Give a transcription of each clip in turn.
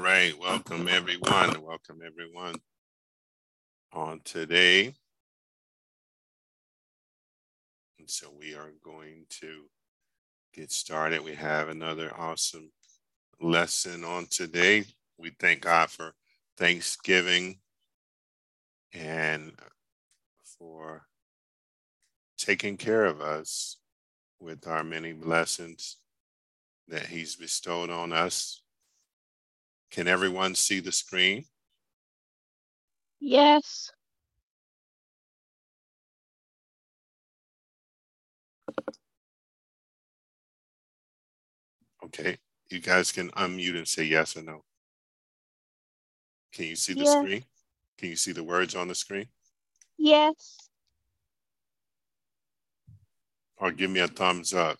All right, welcome everyone. Welcome everyone on today. And so we are going to get started. We have another awesome lesson on today. We thank God for Thanksgiving and for taking care of us with our many blessings that He's bestowed on us. Can everyone see the screen? Yes. Okay, you guys can unmute and say yes or no. Can you see the Yes. screen? Can you see the words on the screen? Yes. Or give me a thumbs up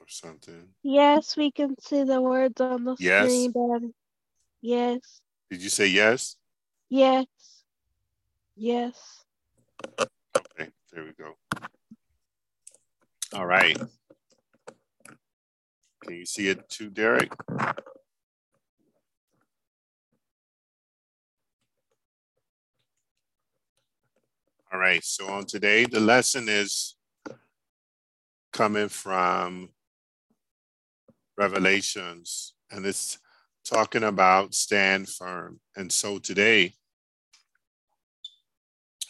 or something. Yes, we can see the words on the Yes. screen, Daddy. Yes. Did you say yes? Yes. Yes. Okay, there we go. All right. Can you see it too, Derrick? All right, so on today, the lesson is coming from Revelations, and it's talking about stand firm. And so today,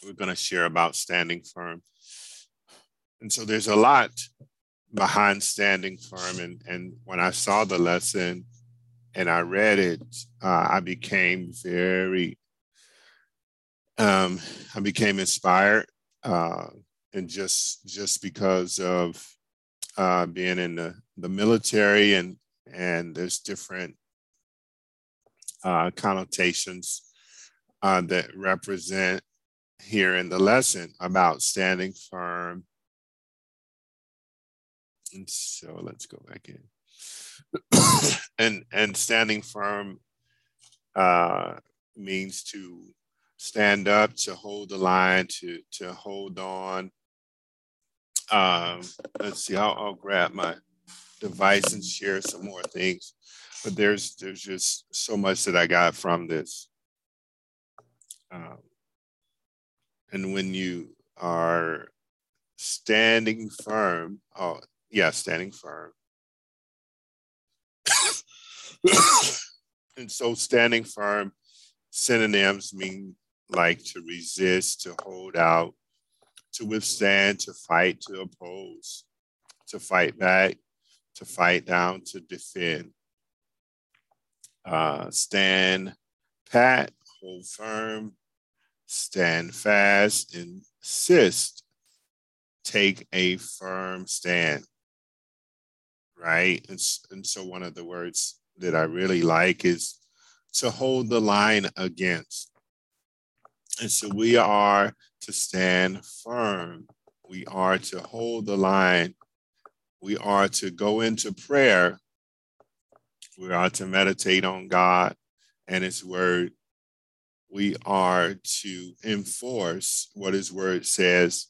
we're going to share about standing firm. And so there's a lot behind standing firm. And, and when I saw the lesson and I read it, uh, I became very, um, I became inspired. Uh, and just just because of uh, being in the, the military and and there's different uh, connotations uh, that represent here in the lesson about standing firm. And so let's go back in. and and standing firm uh, means to stand up, to hold the line, to to hold on. Um, let's see, I'll, I'll grab my device and share some more things. But there's there's just so much that I got from this. Um, and when you are standing firm, oh, yeah, standing firm. and so standing firm synonyms mean like to resist, to hold out, to withstand, to fight, to oppose, to fight back, to fight down, to defend. Uh, stand pat, hold firm, stand fast, insist, take a firm stand. Right. And, and so one of the words that I really like is to hold the line against. And so we are to stand firm. We are to hold the line. We are to go into prayer. We are to meditate on God and His Word. We are to enforce what His Word says.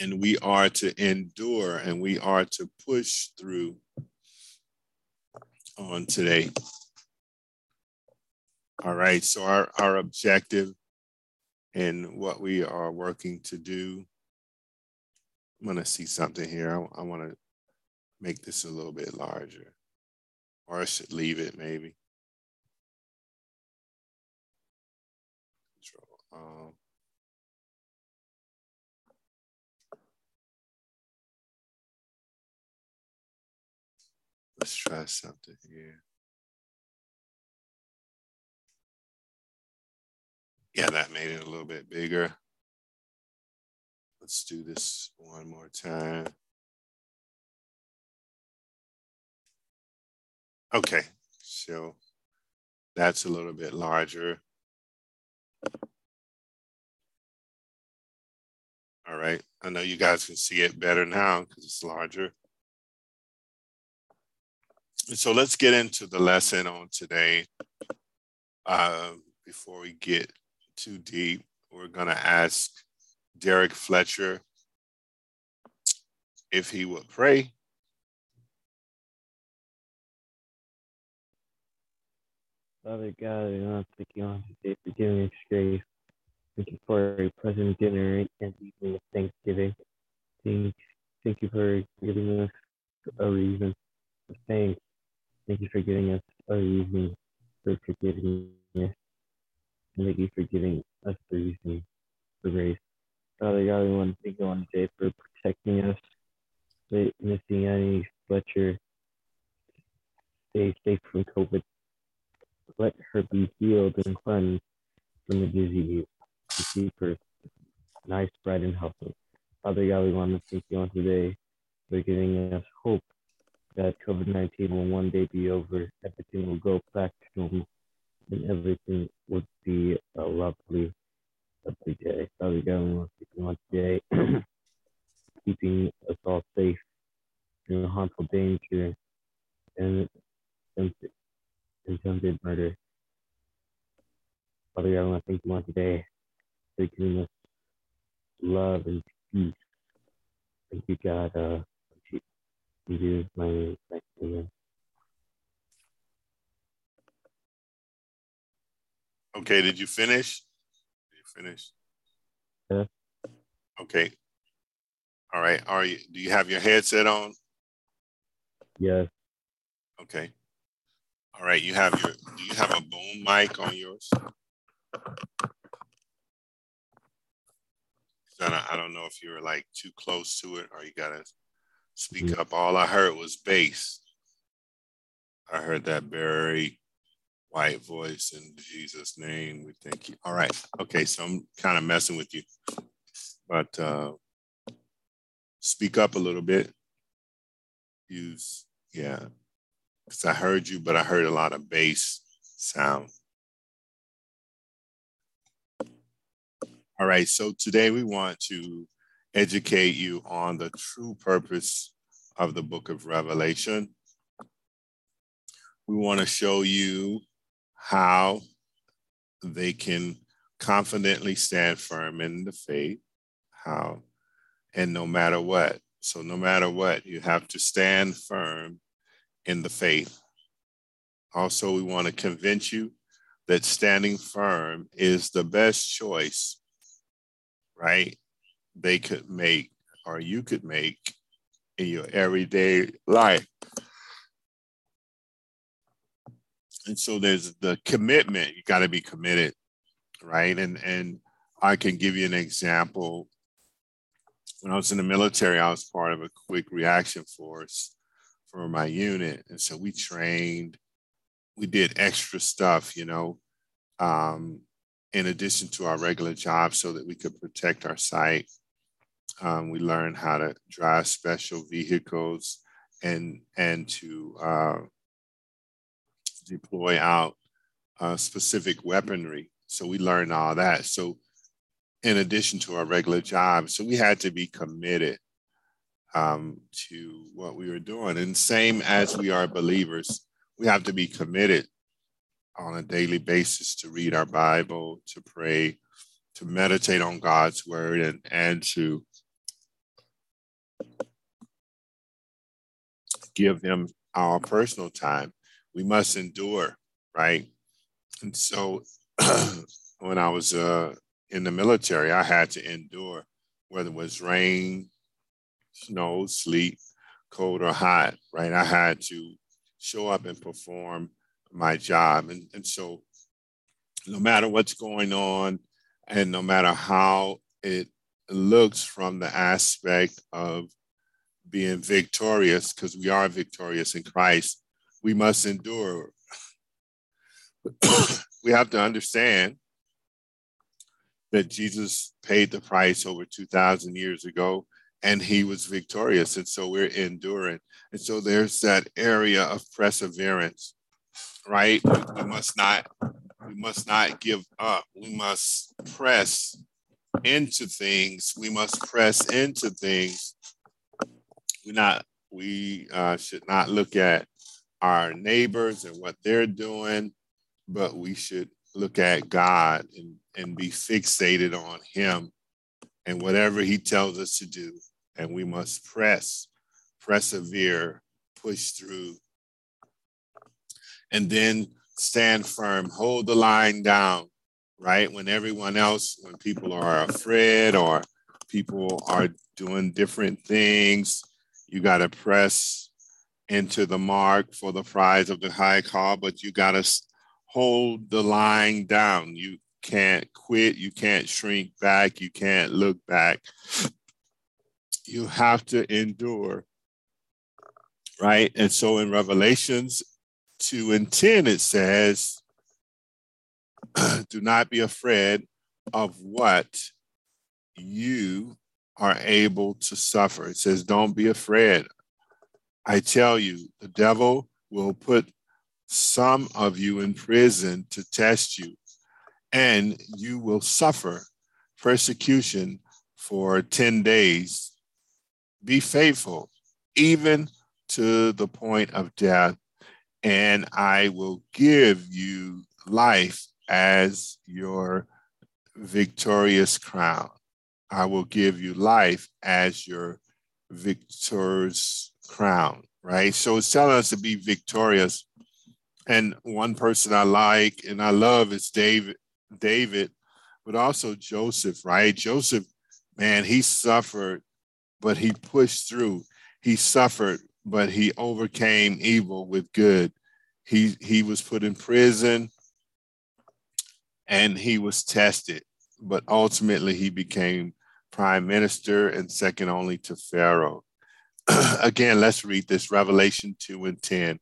And we are to endure and we are to push through on today. All right, so our, our objective and what we are working to do. I'm to see something here. I, I want to make this a little bit larger, or I should leave it maybe. Control. Um, let's try something here. Yeah, that made it a little bit bigger. Let's do this one more time. Okay, so that's a little bit larger. All right, I know you guys can see it better now because it's larger. So let's get into the lesson on today. Uh, before we get too deep, we're going to ask Derrick Fletcher if he would pray. Father God, I want to thank you on today for giving us grace. Thank you for a pleasant dinner and evening of Thanksgiving. Thank, thank you for giving us a reason to thank. Thank you for giving us a reason for forgiving us. Thank you for giving us the reason for grace. Oh, Father Father God, we want to thank you on today for protecting us, missing any Fletcher. Stay safe from COVID. Let her be healed and cleansed from the disease. To keep her nice, bright, and healthy. Father God, we want to thank you on today for giving us hope that COVID 19 will one day be over, everything will go back to normal, and everything would be a lovely, God, we want to on today, keeping us all safe from harmful danger and attempted, attempted murder. Father God, I want to thank you on today for giving us love and peace. Thank you, God. Uh, in Jesus' name. Okay, did you finish? Did you finish? Yeah. Okay. All right. Are you do you have your headset on? Yes. Okay. All right. You have your do you have a boom mic on yours? I don't, know if you're like too close to it or you gotta speak Mm. up. All I heard was bass. I heard that very white voice in Jesus' name. We thank you. All right. Okay. So I'm kind of messing with you, but uh, speak up a little bit. Use, yeah. Because I heard you, but I heard a lot of bass sound. All right. So today we want to educate you on the true purpose of the book of Revelation. We want to show you how they can confidently stand firm in the faith, how, and no matter what. So, no matter what, you have to stand firm in the faith. Also, we want to convince you that standing firm is the best choice, right? They could make or you could make in your everyday life. And so there's the commitment. You got to be committed, right? And and I can give you an example. When I was in the military, I was part of a quick reaction force for my unit, and so we trained. We did extra stuff, you know, um, in addition to our regular job, so that we could protect our site. Um, we learned how to drive special vehicles and and to uh, deploy out uh, specific weaponry. So we learned all that. So in addition to our regular job, so we had to be committed um, to what we were doing. And same as we are believers, we have to be committed on a daily basis to read our Bible, to pray, to meditate on God's word, and, and to give Him our personal time. We must endure, right? And so when I was uh, in the military, I had to endure, whether it was rain, snow, sleet, cold, or hot, right? I had to show up and perform my job. And, and so, no matter what's going on, and no matter how it looks from the aspect of being victorious, because we are victorious in Christ, we must endure. we have to understand that Jesus paid the price over 2,000 years ago and he was victorious. And so we're enduring. And so there's that area of perseverance, right? We must not, we must not give up. We must press into things. We must press into things. We not, we uh, should not look at our neighbors and what they're doing, but we should look at God and, and be fixated on Him and whatever He tells us to do. And we must press, persevere, push through, and then stand firm, hold the line down, right? When everyone else, when people are afraid or people are doing different things, you got to press into the mark for the prize of the high call, but you got to hold the line down. You can't quit. You can't shrink back. You can't look back. You have to endure. Right. And so in Revelations 2 and 10, it says, do not be afraid of what you are able to suffer. It says, don't be afraid. I tell you, the devil will put some of you in prison to test you, and you will suffer persecution for 10 days. Be faithful, even to the point of death, and I will give you life as your victorious crown. I will give you life as your victor's crown, right? So it's telling us to be victorious and one person I like and I love is David, David, but also Joseph, right? Joseph, man, he suffered, but he pushed through. He suffered, but he overcame evil with good. He he was put in prison and he was tested, but ultimately he became prime minister and second only to Pharaoh. Again, let's read this Revelation 2 and 10.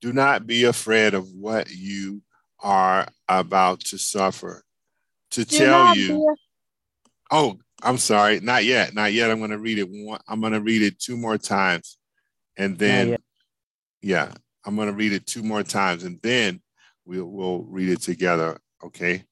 Do not be afraid of what you are about to suffer. To Do tell you, oh, I'm sorry, not yet, not yet. I'm going to read it one. I'm going to read it two more times, and then, yeah, I'm going to read it two more times, and then we'll we'll read it together. Okay.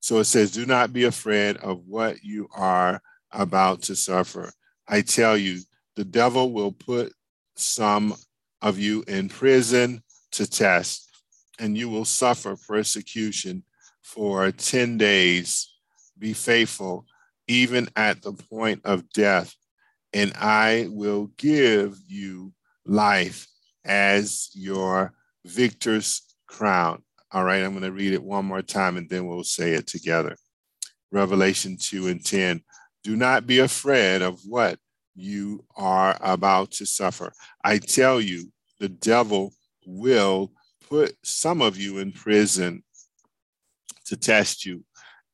So it says, "Do not be afraid of what you are about to suffer. I tell you, the devil will put some of you in prison to test, and you will suffer persecution for 10 days. Be faithful, even at the point of death, and I will give you life as your victor's crown. All right, I'm going to read it one more time and then we'll say it together. Revelation 2 and 10. Do not be afraid of what you are about to suffer. I tell you, the devil will put some of you in prison to test you,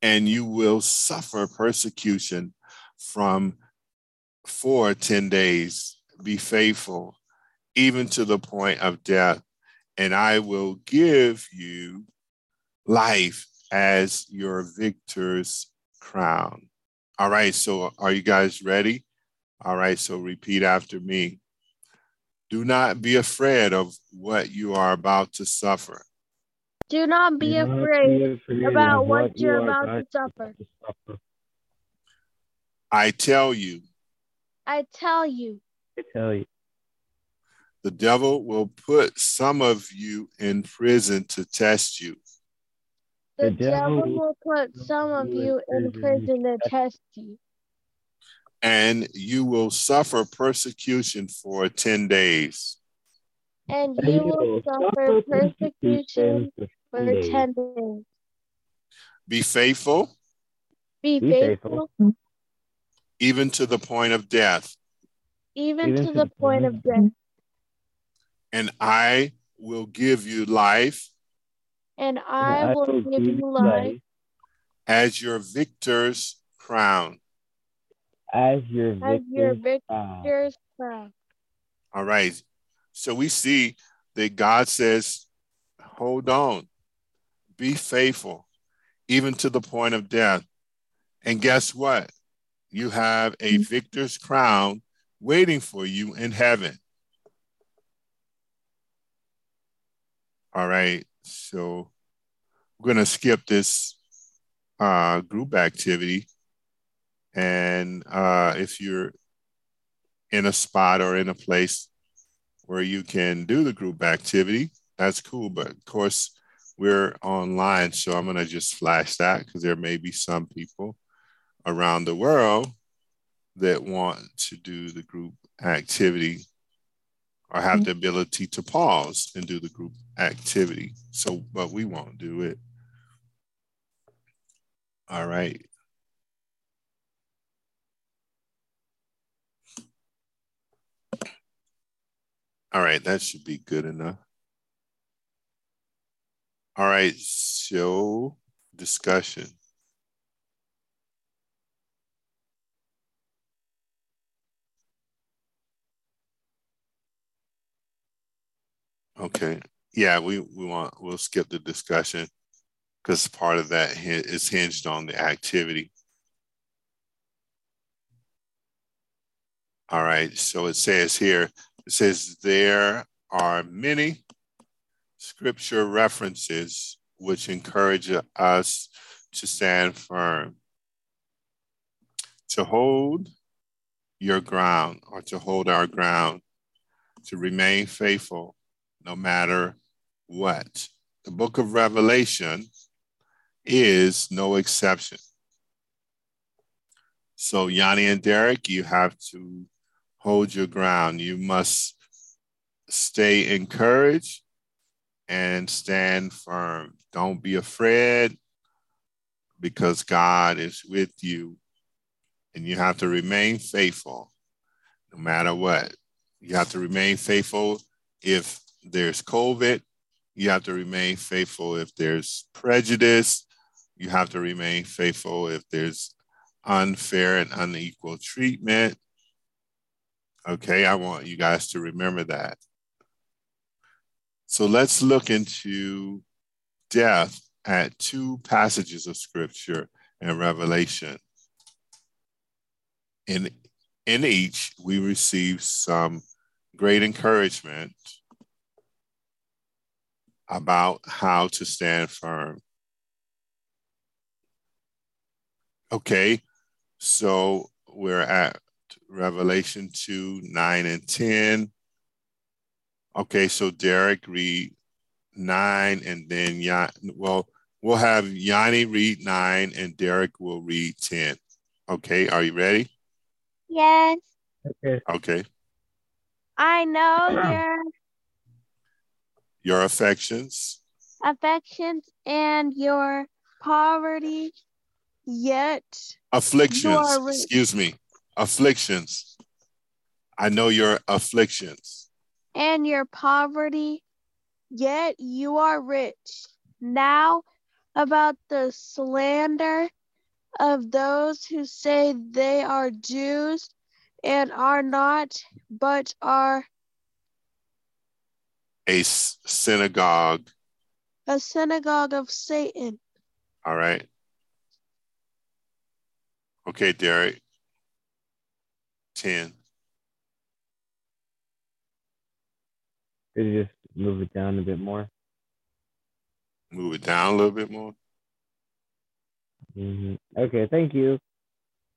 and you will suffer persecution from for 10 days. Be faithful, even to the point of death, and I will give you life as your victor's crown. All right, so are you guys ready? All right, so repeat after me. Do not be afraid of what you are about to suffer. Do not be, Do not afraid, be afraid, about what, what you're about, about to, suffer. to suffer. I tell you. I tell you. I tell you. The devil will put some of you in prison to test you. The, the devil, devil will put some of you in prison to test you and you will suffer persecution for 10 days. And you will suffer persecution for 10 days. Be faithful. Be faithful. Even to the point of death. Even, to the point of death. And I will give you life. And I will give you life. As your victor's crown as your as your victor's crown. All right. So we see that God says, hold on, be faithful, even to the point of death. And guess what? You have a mm-hmm. victor's crown waiting for you in heaven. All right. So we're going to skip this uh, group activity and uh, if you're in a spot or in a place where you can do the group activity, that's cool. But of course, we're online, so I'm going to just flash that because there may be some people around the world that want to do the group activity or have the ability to pause and do the group activity. So, but we won't do it. All right. All right, that should be good enough. All right, so discussion. Okay. Yeah, we, we want we'll skip the discussion because part of that is hinged on the activity. All right, so it says here it says there are many scripture references which encourage us to stand firm, to hold your ground or to hold our ground, to remain faithful no matter what. The book of Revelation is no exception. So, Yanni and Derrick, you have to hold your ground. You must stay encouraged and stand firm. Don't be afraid because God is with you and you have to remain faithful no matter what. You have to remain faithful if there's COVID. You have to remain faithful if there's prejudice. You have to remain faithful if there's unfair and unequal treatment. Okay, I want you guys to remember that. So let's look into death at two passages of scripture and Revelation. In, in each, we receive some great encouragement about how to stand firm. Okay, so we're at Revelation 2 9 and 10. Okay, so Derrick read 9 and then, yeah, well, we'll have Yanni read 9 and Derrick will read 10. Okay, are you ready? Yes. Okay. Okay. I know your Your affections, affections and your poverty, yet afflictions, You are rich. excuse me, afflictions. I know your afflictions. and your poverty, yet you are rich. Now about the slander of those who say they are Jews and are not, but are a synagogue. a synagogue of Satan. All right. Okay, Derrick. 10. Could you just move it down a bit more? Move it down a little bit more. hmm Okay, thank you.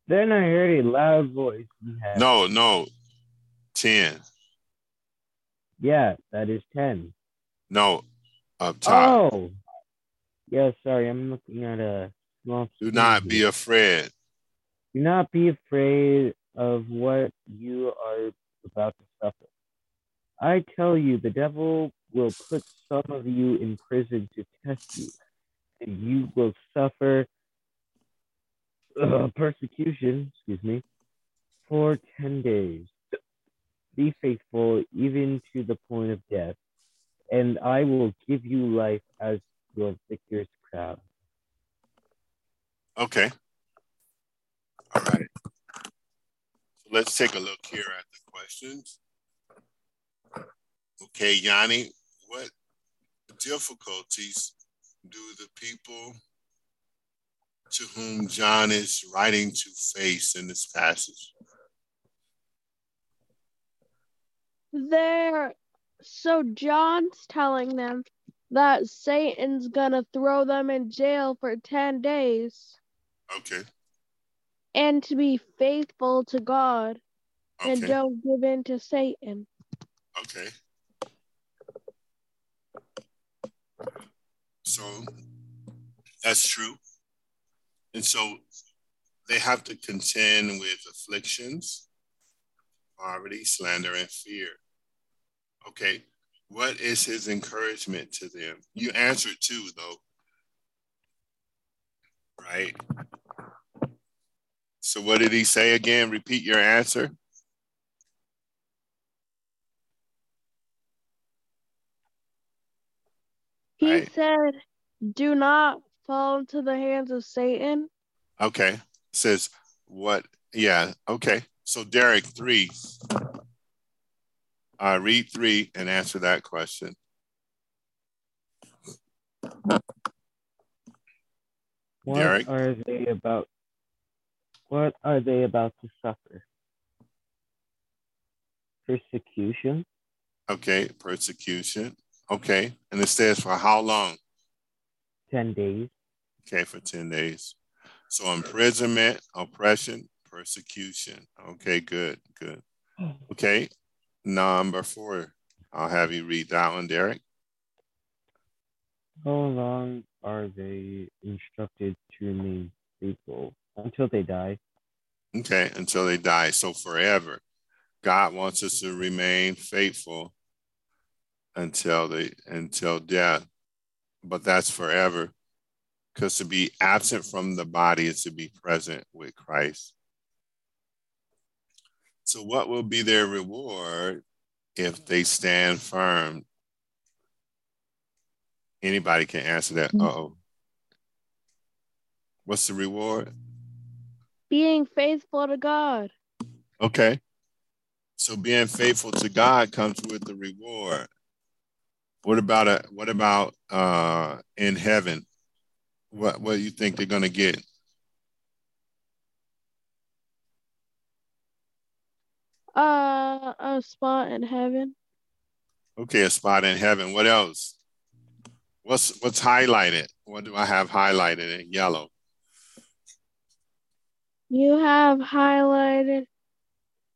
Then I heard a loud voice. No, no. 10. Yeah, that is 10. No, up top. Oh! Yeah, sorry, I'm looking at a small. Do not be afraid. Do not be afraid of what you are about to suffer. I tell you, the devil will put some of you in prison to test you, and you will suffer uh, persecution, excuse me, for 10 days. Be faithful even to the point of death, and I will give you life as your victor's crown. Okay. All right. Let's take a look here at the questions. Okay, Yanni, what difficulties do the people to whom John is writing to face in this passage? There, so John's telling them that Satan's gonna throw them in jail for 10 days Okay. And to be faithful to God and don't give in to Satan. Okay. So that's true. And so they have to contend with afflictions, poverty, slander, and fear. Okay. What is his encouragement to them? You answered too, though. Right. So what did he say again? Repeat your answer. He Right. said, Do not fall into the hands of Satan. Okay. Says what? Yeah. Okay. So Derrick, three. Uh, read three and answer that question. What Derrick? are they about? What are they about to suffer? Persecution, Okay, persecution. Okay, and it says for how long? ten days. Okay, for 10 days. So imprisonment, oppression, persecution. Okay, good, good. Okay, number four. I'll have you read that one, Derrick. How long are they instructed to remain faithful until they die? Okay, until they die. So forever. God wants us to remain faithful until they until death. But that's forever. Because to be absent from the body is to be present with Christ. So what will be their reward if they stand firm? Anybody can answer that. Mm-hmm. Uh-oh. What's the reward? Being faithful to God. Okay. So being faithful to God comes with the reward. What about a what about uh in heaven? What what do you think they're gonna get? Uh, a spot in heaven. Okay, a spot in heaven. What else? What's what's highlighted? What do I have highlighted in yellow? You have highlighted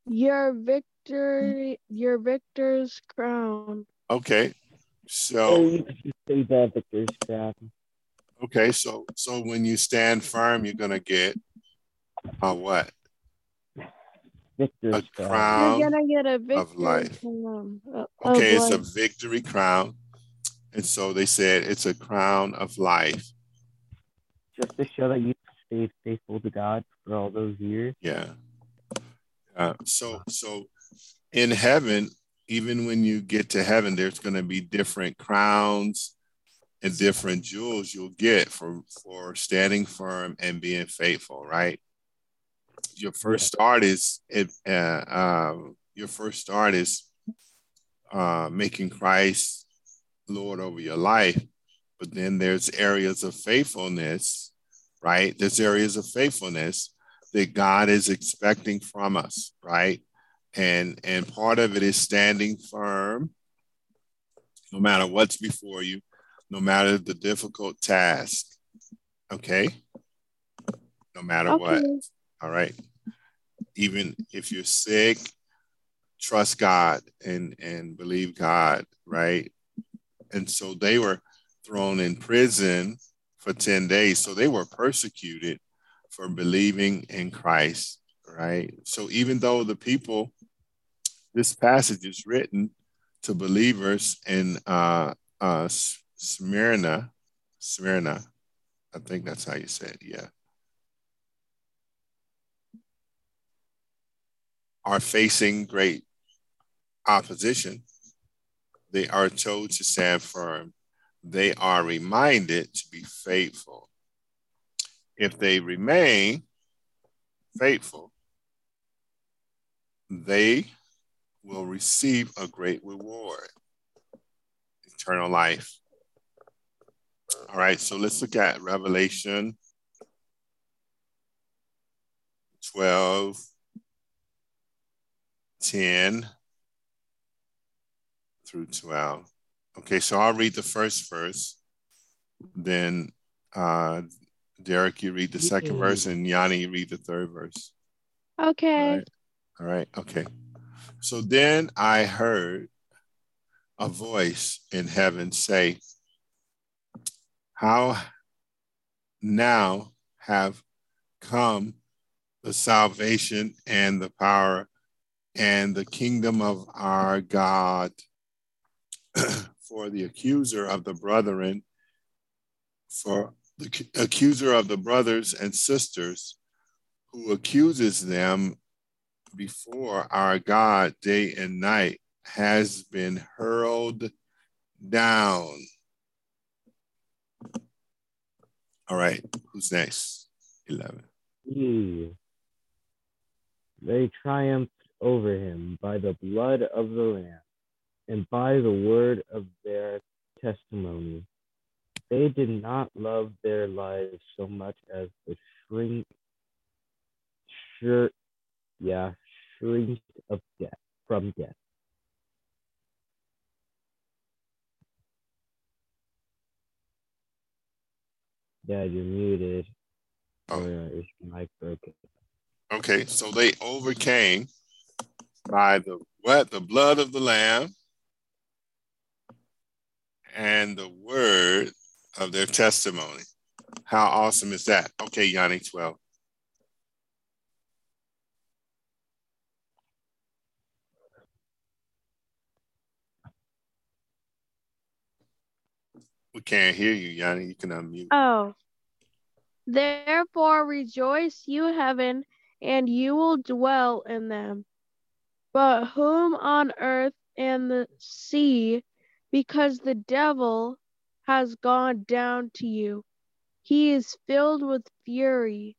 your victory, your victor's crown. Okay. Oh, So you should say that victor's crown. okay, so so when you stand firm, you're gonna get a what? Victor's A crown. crown. You're gonna get a victor's life. crown. of- of Okay, it's a victory crown. And so they said it's a crown of life. Just to show that you stayed faithful to God for all those years. Yeah. Uh, so so in heaven, even when you get to heaven, there's going to be different crowns and different jewels you'll get for for standing firm and being faithful. Right. Your first start is it. Uh, um, your first start is uh, making Christ Lord over your life, but then there's areas of faithfulness. Right. There's areas of faithfulness that God is expecting from us, right? And and part of it is standing firm, no matter what's before you, no matter the difficult task. Okay? No matter what. All right. Even if you're sick, trust God and and believe God, right? And so they were thrown in prison for 10 days. So they were persecuted for believing in Christ, right? So even though the people, this passage is written to believers in uh, uh, Smyrna, Smyrna, I think that's how you say it, yeah, are facing great opposition. They are told to stand firm. They are reminded to be faithful if they remain faithful, they will receive a great reward eternal life. All right, so let's look at Revelation 12, 10 through 12. Okay, so I'll read the first verse, then uh, Derrick, you read the second Yay. verse, and Yanni, you read the third verse. Okay. All right. All right. Okay. So then I heard a voice in heaven say, How now have come the salvation and the power and the kingdom of our God. For the accuser of the brethren, for the accuser of the brothers and sisters who accuses them before our God day and night has been hurled down. All right, who's next? 11. He. They triumphed over him by the blood of the Lamb and by the word of their testimony, they did not love their lives so much as the shrink, sure, yeah, shrink of death from death. Yeah, you're muted. Oh. Or uh, mic broken? Okay, so they overcame by the what? The blood of the Lamb and the word of their testimony. How awesome is that? Okay, Yanni 12. We can't hear you, Yanni. You can unmute. Oh. Therefore rejoice, you heaven, and you will dwell in them. But whom on earth and the sea, because the devil has gone down to you. He is filled with fury.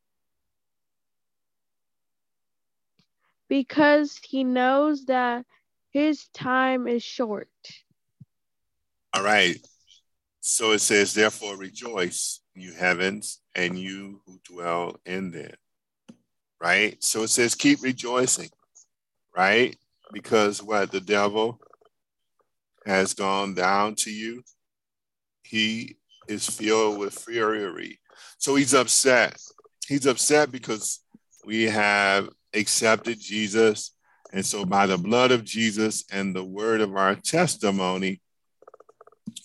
Because he knows that his time is short. All right. So it says, therefore rejoice, you heavens, and you who dwell in them. Right? So it says, keep rejoicing, right? Because what the devil has gone down to you, he is filled with fury. So he's upset. He's upset because we have accepted Jesus. And so, by the blood of Jesus and the word of our testimony,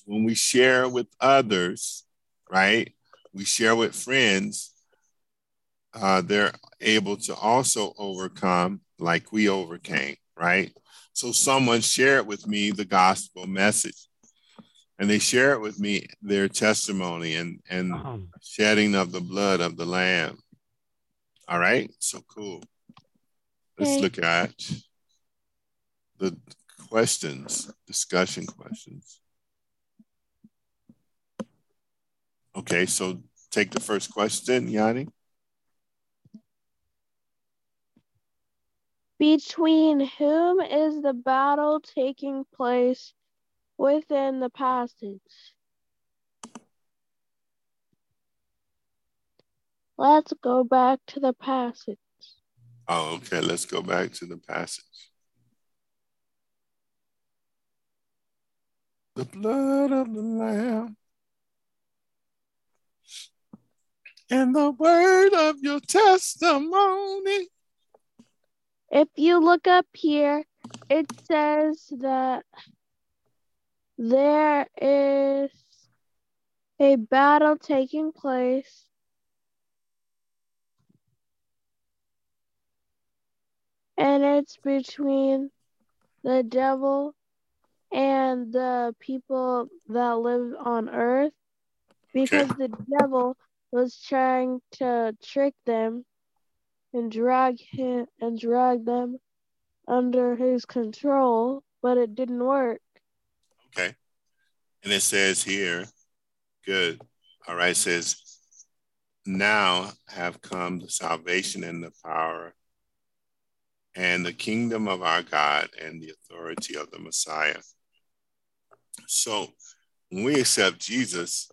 when we share with others, right? We share with friends, uh, they're able to also overcome like we overcame, right? So someone shared with me the gospel message and they share it with me their testimony and, and Um, shedding of the blood of the lamb. All right, so cool. Let's Okay. look at the questions, discussion questions. Okay, so take the first question, Yanni. Between whom is the battle taking place within the passage? Let's go back to the passage. Oh, okay, let's go back to the passage. The blood of the Lamb and the word of your testimony. If you look up here, it says that there is a battle taking place. And it's between the devil and the people that live on earth because the devil was trying to trick them and drag him and drag them under his control, but it didn't work. Okay. And it says here, good. All right, says, now have come the salvation and the power and the kingdom of our God and the authority of the Messiah. So when we accept Jesus,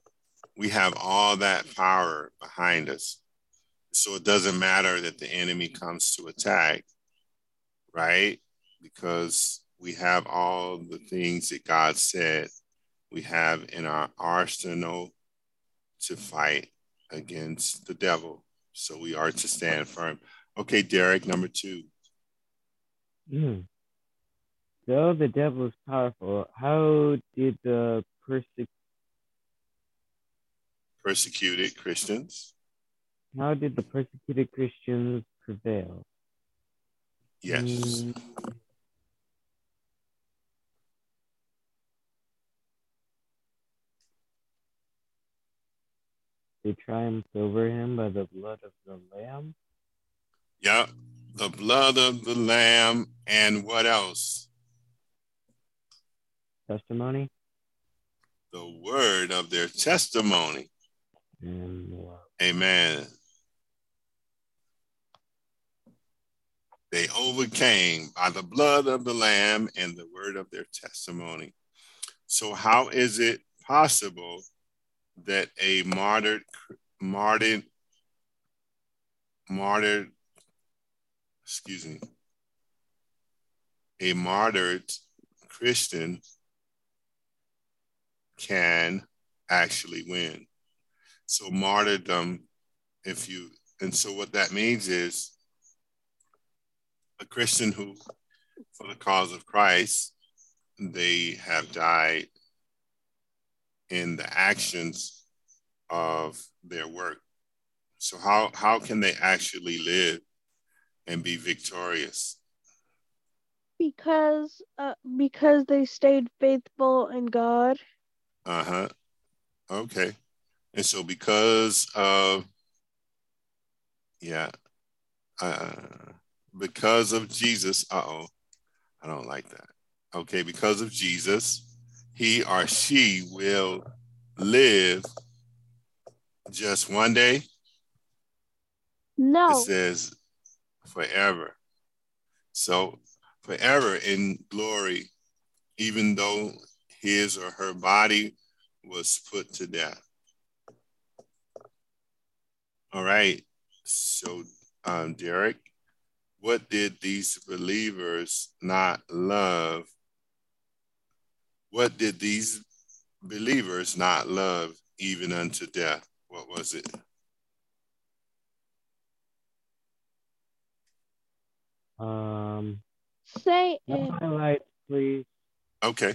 we have all that power behind us. So it doesn't matter that the enemy comes to attack, right? Because we have all the things that God said we have in our arsenal to fight against the devil. So we are to stand firm. Okay, Derrick, number two. hmm. Though the devil is powerful, how did the perse- Persecuted Christians. How did the persecuted Christians prevail? Yes. Mm, They triumphed over him by the blood of the Lamb. Yep. The blood of the Lamb and what else? Testimony The word of their testimony. Amen. They overcame by the blood of the Lamb and the word of their testimony. So, how is it possible that a martyred, martyred, martyred, excuse me, a martyred Christian can actually win. So martyrdom, if you, and so what that means is a Christian who, for the cause of Christ, they have died in the actions of their work. So how how can they actually live and be victorious? Because uh, because they stayed faithful in God. Uh-huh. Okay. And so because of yeah, uh because of Jesus, uh-oh, I don't like that. Okay, because of Jesus, he or she will live just one day. No. It says forever. So forever in glory, even though his or her body was put to death. All right. So, um, Derrick, what did these believers not love? What did these believers not love even unto death? What was it? Um, Say it. highlights, please. Okay.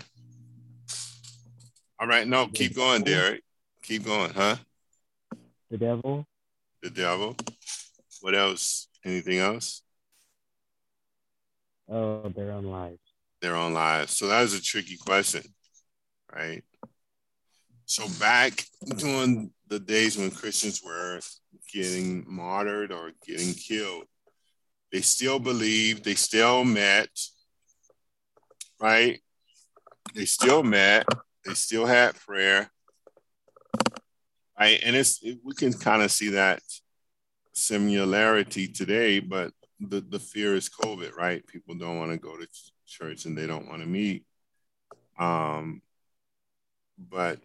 All right. No, keep going, Derrick. Keep going, huh? The devil, The devil. What else? Anything else? Oh, their own lives. Their own lives. So that was a tricky question, right? So back during the days when Christians were getting martyred or getting killed, they still believed, they still met, right? They still met, they still had prayer, right? And it's it, we can kind of see that similarity today, but the, the fear is COVID, right? People don't want to go to ch- church and they don't want to meet. Um, but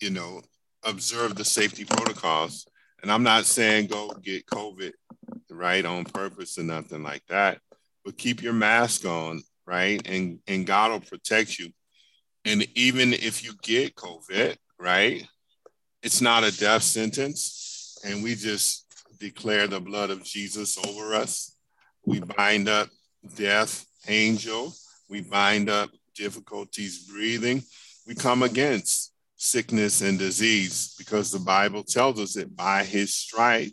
you know, observe the safety protocols. And I'm not saying go get COVID right on purpose or nothing like that, but keep your mask on, right? And and God will protect you. And even if you get COVID, right, it's not a death sentence. And we just declare the blood of Jesus over us. We bind up death, angel. We bind up difficulties breathing. We come against sickness and disease because the Bible tells us that by his stripe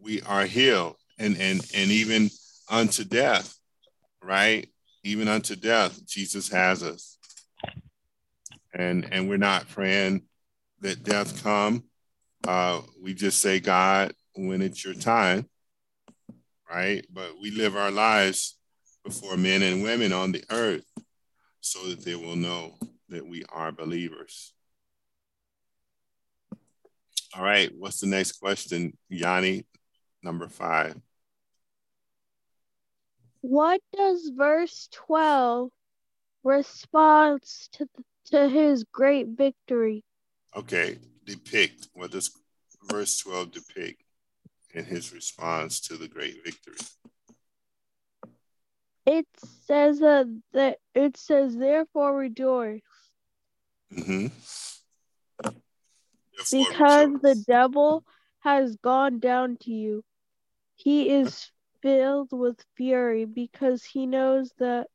we are healed and and and even unto death, right? Even unto death, Jesus has us. And and we're not praying that death come. Uh, we just say, God, when it's your time, right? But we live our lives before men and women on the earth so that they will know that we are believers. All right, what's the next question, Yanni? Number five. What does verse 12 response to, to his great victory? Okay, depict. What does verse 12 depict in his response to the great victory? It says uh, that it says therefore rejoice Mm-hmm. because the devil has gone down to you. He is filled with fury because he knows that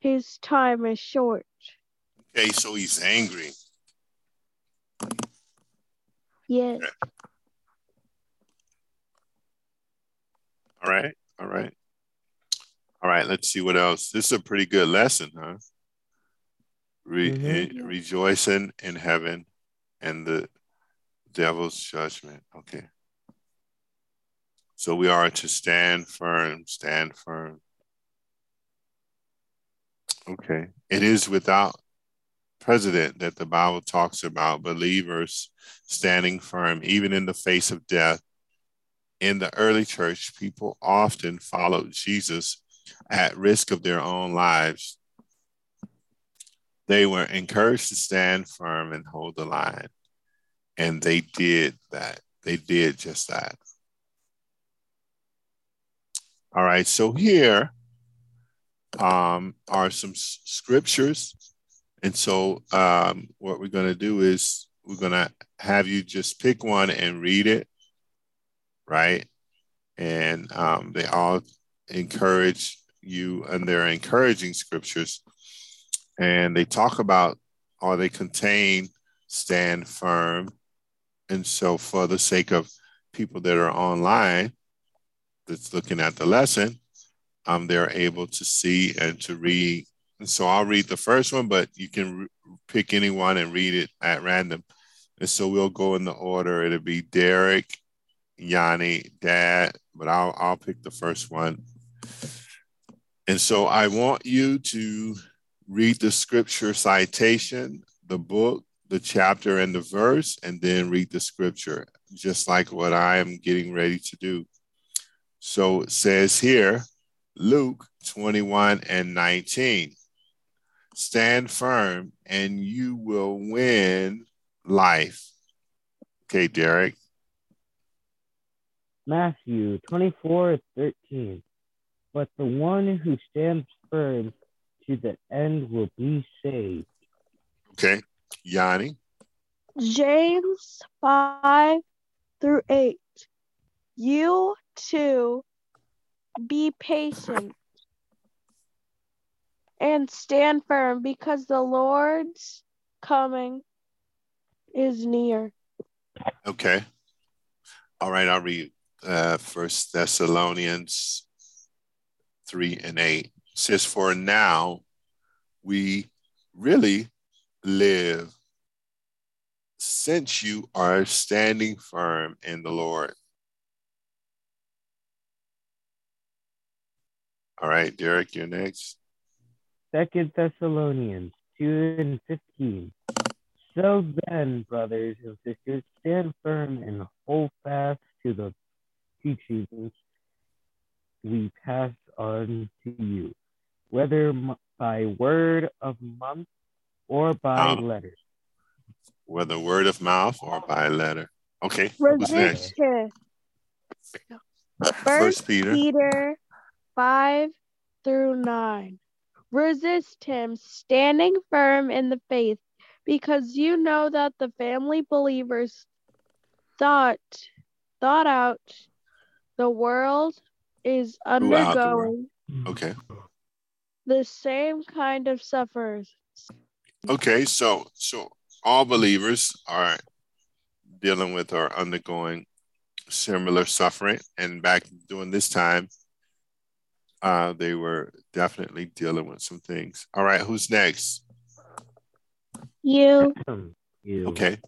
his time is short. Okay, so he's angry. Yes. All right, all right. All right, let's see what else. This is a pretty good lesson, huh? Re- Mhm. eh, rejoicing in heaven and the devil's judgment. Okay. So we are to stand firm, stand firm. Okay. It is without precedent that the Bible talks about believers standing firm, even in the face of death. In the early church, people often followed Jesus at risk of their own lives. they were encouraged to stand firm and hold the line. And they did that. They did just that. All right, so here um, are some s- scriptures. And so um, what we're going to do is we're going to have you just pick one and read it, right? And um, they all encourage you, and they're encouraging scriptures. And they talk about, or they contain, stand firm. And so, for the sake of people that are online that's looking at the lesson, um, they're able to see and to read. And so I'll read the first one, but you can re- pick any one and read it at random. And so we'll go in the order. It'll be Derrick, Yanni, Dad, but I'll I'll pick the first one. And so I want you to read the scripture citation, the book, the chapter, and the verse, and then read the scripture, just like what I am getting ready to do. So it says here, Luke 21 and 19. Stand firm and you will win life. Okay, Derrick. Matthew 24 13. But the one who stands firm to the end will be saved. Okay, Yanni. James 5 through 8. You too be patient and stand firm because the Lord's coming is near. Okay. All right, I'll read uh First Thessalonians 3 and 8. Says, For now we really live since you are standing firm in the Lord. All right, Derrick, you're next. Second Thessalonians 2 and 15. So then, brothers and sisters, stand firm and hold fast to the teachings we pass on to you, whether m- by word of mouth or by Um, letter. Whether word of mouth or by letter. Okay, who's next? Resist him. First First Peter. Peter 5 through 9. Resist him, standing firm in the faith, because you know that the family believers thought thought out the world is Throughout the world. undergoing Okay. the same kind of suffers. Okay, so so all believers are dealing with or undergoing similar suffering, and back during this time, uh, they were definitely dealing with some things. All right, who's next? You You. Okay,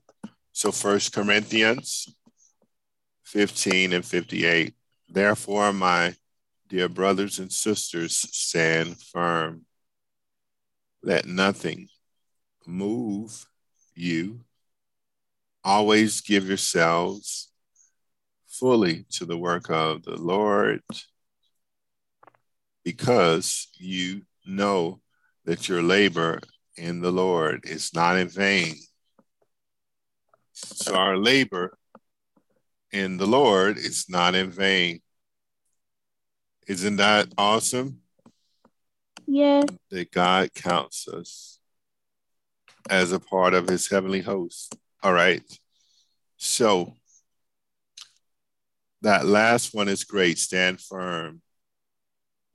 so First Corinthians fifteen and fifty-eight. Therefore, my dear brothers and sisters, stand firm. Let nothing move you. Always give yourselves fully to the work of the Lord because you know that your labor in the Lord is not in vain. So our labor in the Lord it's not in vain. Isn't that awesome? yes, that God counts us as a part of his heavenly host. All right. So that last one is great. Stand firm.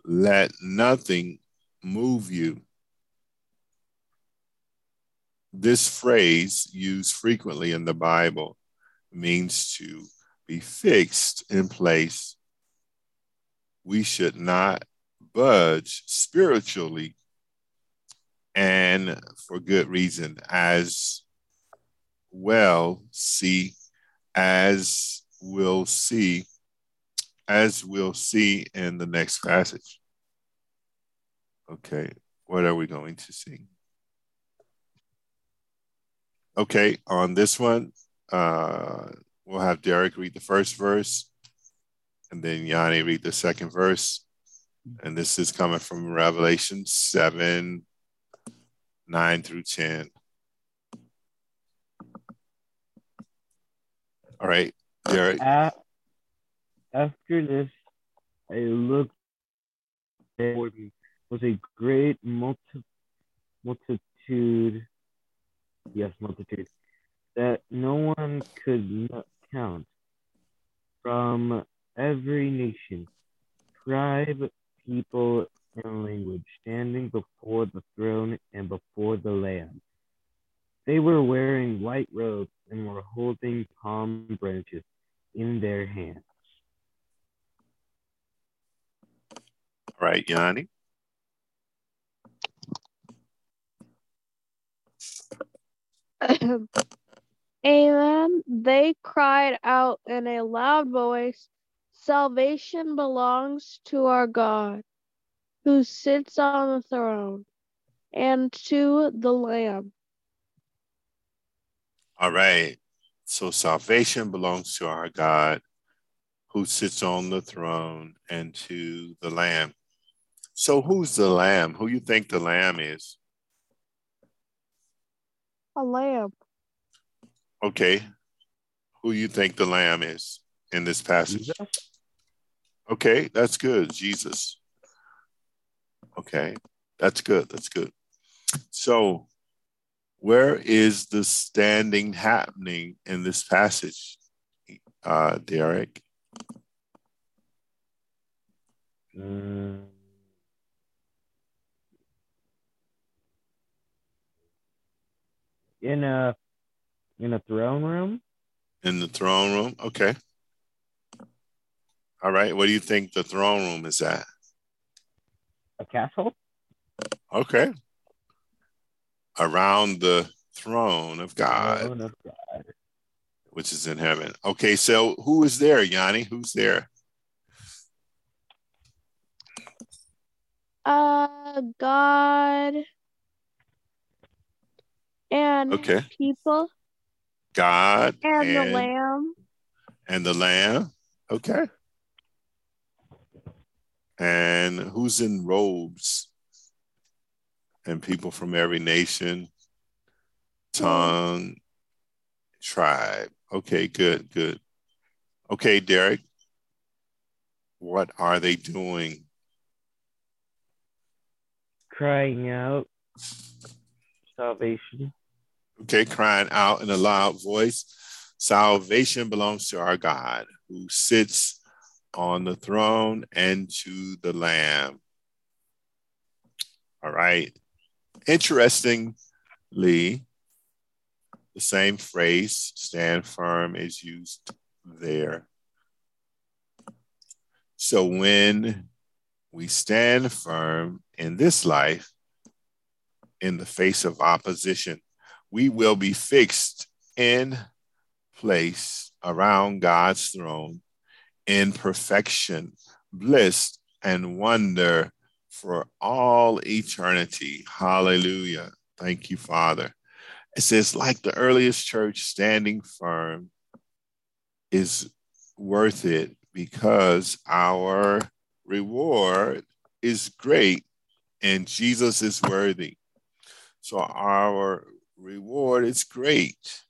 Let nothing move you. This phrase, used frequently in the Bible, means to be fixed in place. We should not budge spiritually and for good reason as well see as we'll see as we'll see in the next passage okay what are we going to see okay on this one uh we'll have derrick read the first verse and then yanni read the second verse and this is coming from Revelation 7 9 through 10. All right, Derrick. After this, I looked toward me was a great multi- multitude, yes, multitude, that no one could count from every nation, tribe, people, and language, standing before the throne and before the Lamb. They were wearing white robes and were holding palm branches in their hands. All right, Yanni. Amen. They cried out in a loud voice Salvation belongs to our God, who sits on the throne, and to the Lamb. All right. So salvation belongs to our God who sits on the throne and to the Lamb. So who's the Lamb? Who you think the Lamb is? A lamb. Okay. Who you think the Lamb is in this passage? Jesus? Okay, that's good. Jesus. Okay, that's good. That's good. So, where is the standing happening in this passage, uh, Derrick? Mm. In a in a throne room? In the throne room? Okay. All right. What do you think the throne room is at? A castle? Okay. Around the throne of God, Throne of God. which is in heaven. Okay, so who is there, Yanni? Who's there? Uh, God and Okay. people God and, the Lamb. and the Lamb. Okay. And who's in robes? And people from every nation, tongue, tribe. Okay, good, good. Okay, Derrick. What are they doing? Crying out salvation. Okay, crying out in a loud voice. Salvation belongs to our God who sits on the throne and to the Lamb. All right. Interestingly, the same phrase, stand firm, is used there. So when we stand firm in this life, in the face of opposition, we will be fixed in place around God's throne in perfection, bliss, and wonder for all eternity. Hallelujah. Thank you, Father. It says, like the earliest church, standing firm is worth it because our reward is great and Jesus is worthy. So our reward is great.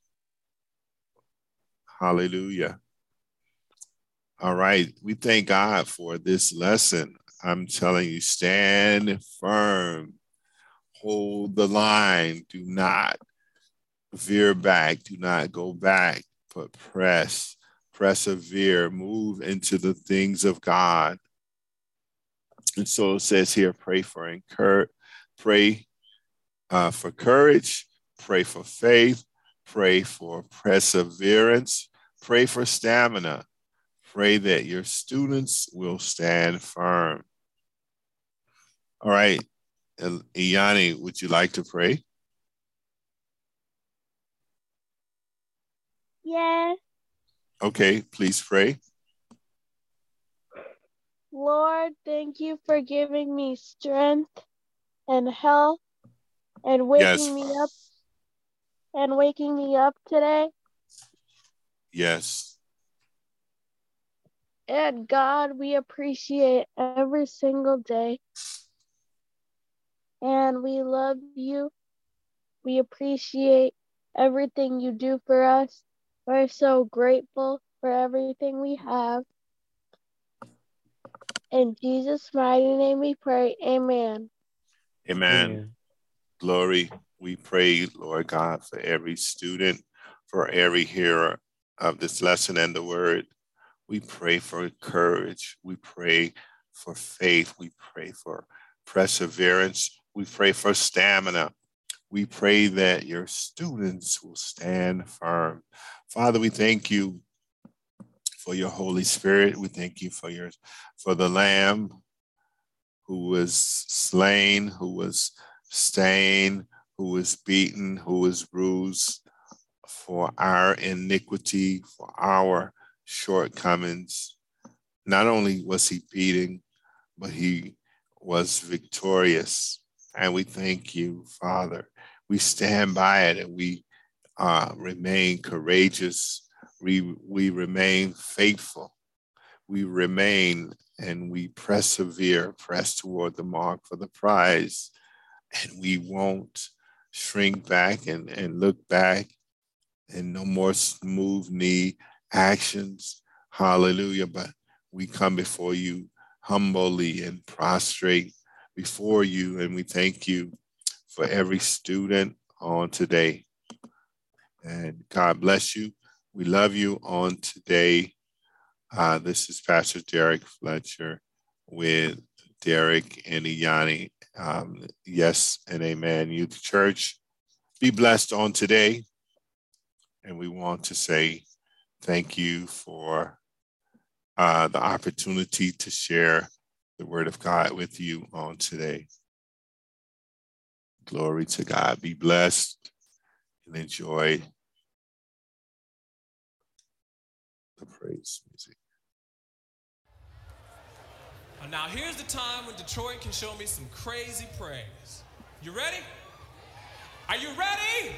Hallelujah. All right. We thank God for this lesson. I'm telling you, stand firm, hold the line, do not veer back, do not go back, but press, persevere, move into the things of God. And so it says here, pray for encourage, pray uh, for courage, pray for faith, pray for perseverance, pray for stamina, pray that your students will stand firm. All right, E'Yani, would you like to pray? Yes, Okay, please pray. Lord, thank you for giving me strength and health and waking Yes. me up and waking me up today. Yes. And God, we appreciate every single day. And we love you We appreciate everything you do for us. We're so grateful for everything we have. In Jesus' mighty name we pray. Amen. Amen. Amen. Glory. We pray, Lord God, for every student, for every hearer of this lesson and the word. We pray for courage. We pray for faith. We pray for perseverance. We pray for stamina. We pray that your students will stand firm. Father, we thank you for your Holy Spirit. We thank you for your for the Lamb who was slain, who was stained, who was beaten, who was bruised for our iniquity, for our shortcomings. Not only was he beaten, but he was victorious. And we thank you, Father. We stand by it and we uh, remain courageous. We, we remain faithful. We remain and we persevere, press toward the mark for the prize. And we won't shrink back and, and look back and no more smooth knee actions. Hallelujah. But we come before you humbly and prostrate before you. And we thank you for every student on today. And God bless you. We love you on today. Uh, this is Pastor Derrick Fletcher with Derrick and E'Yani. Um, yes and amen. Youth Church, be blessed on today. And we want to say thank you for uh, the opportunity to share the word of God with you on today. Glory to God. Be blessed and enjoy the praise music. Now, here's the time when Detroit can show me some crazy praise. You ready? Are you ready?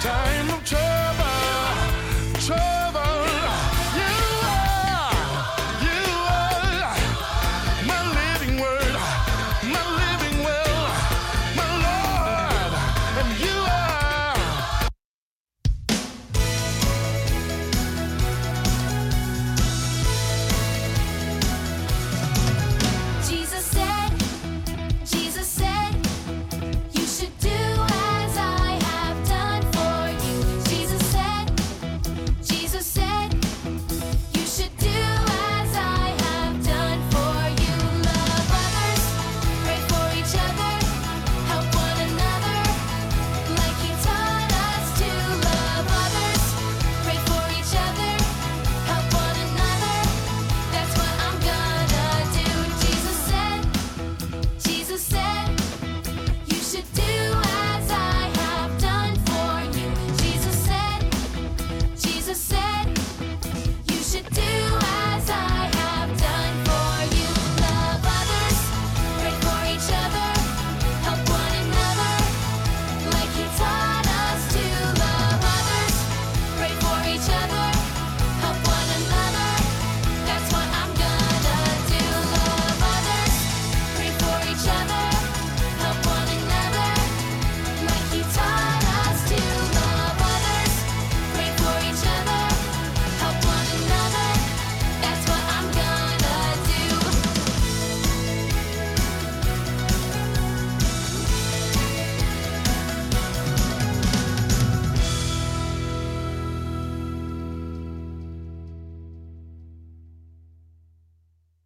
time of trouble.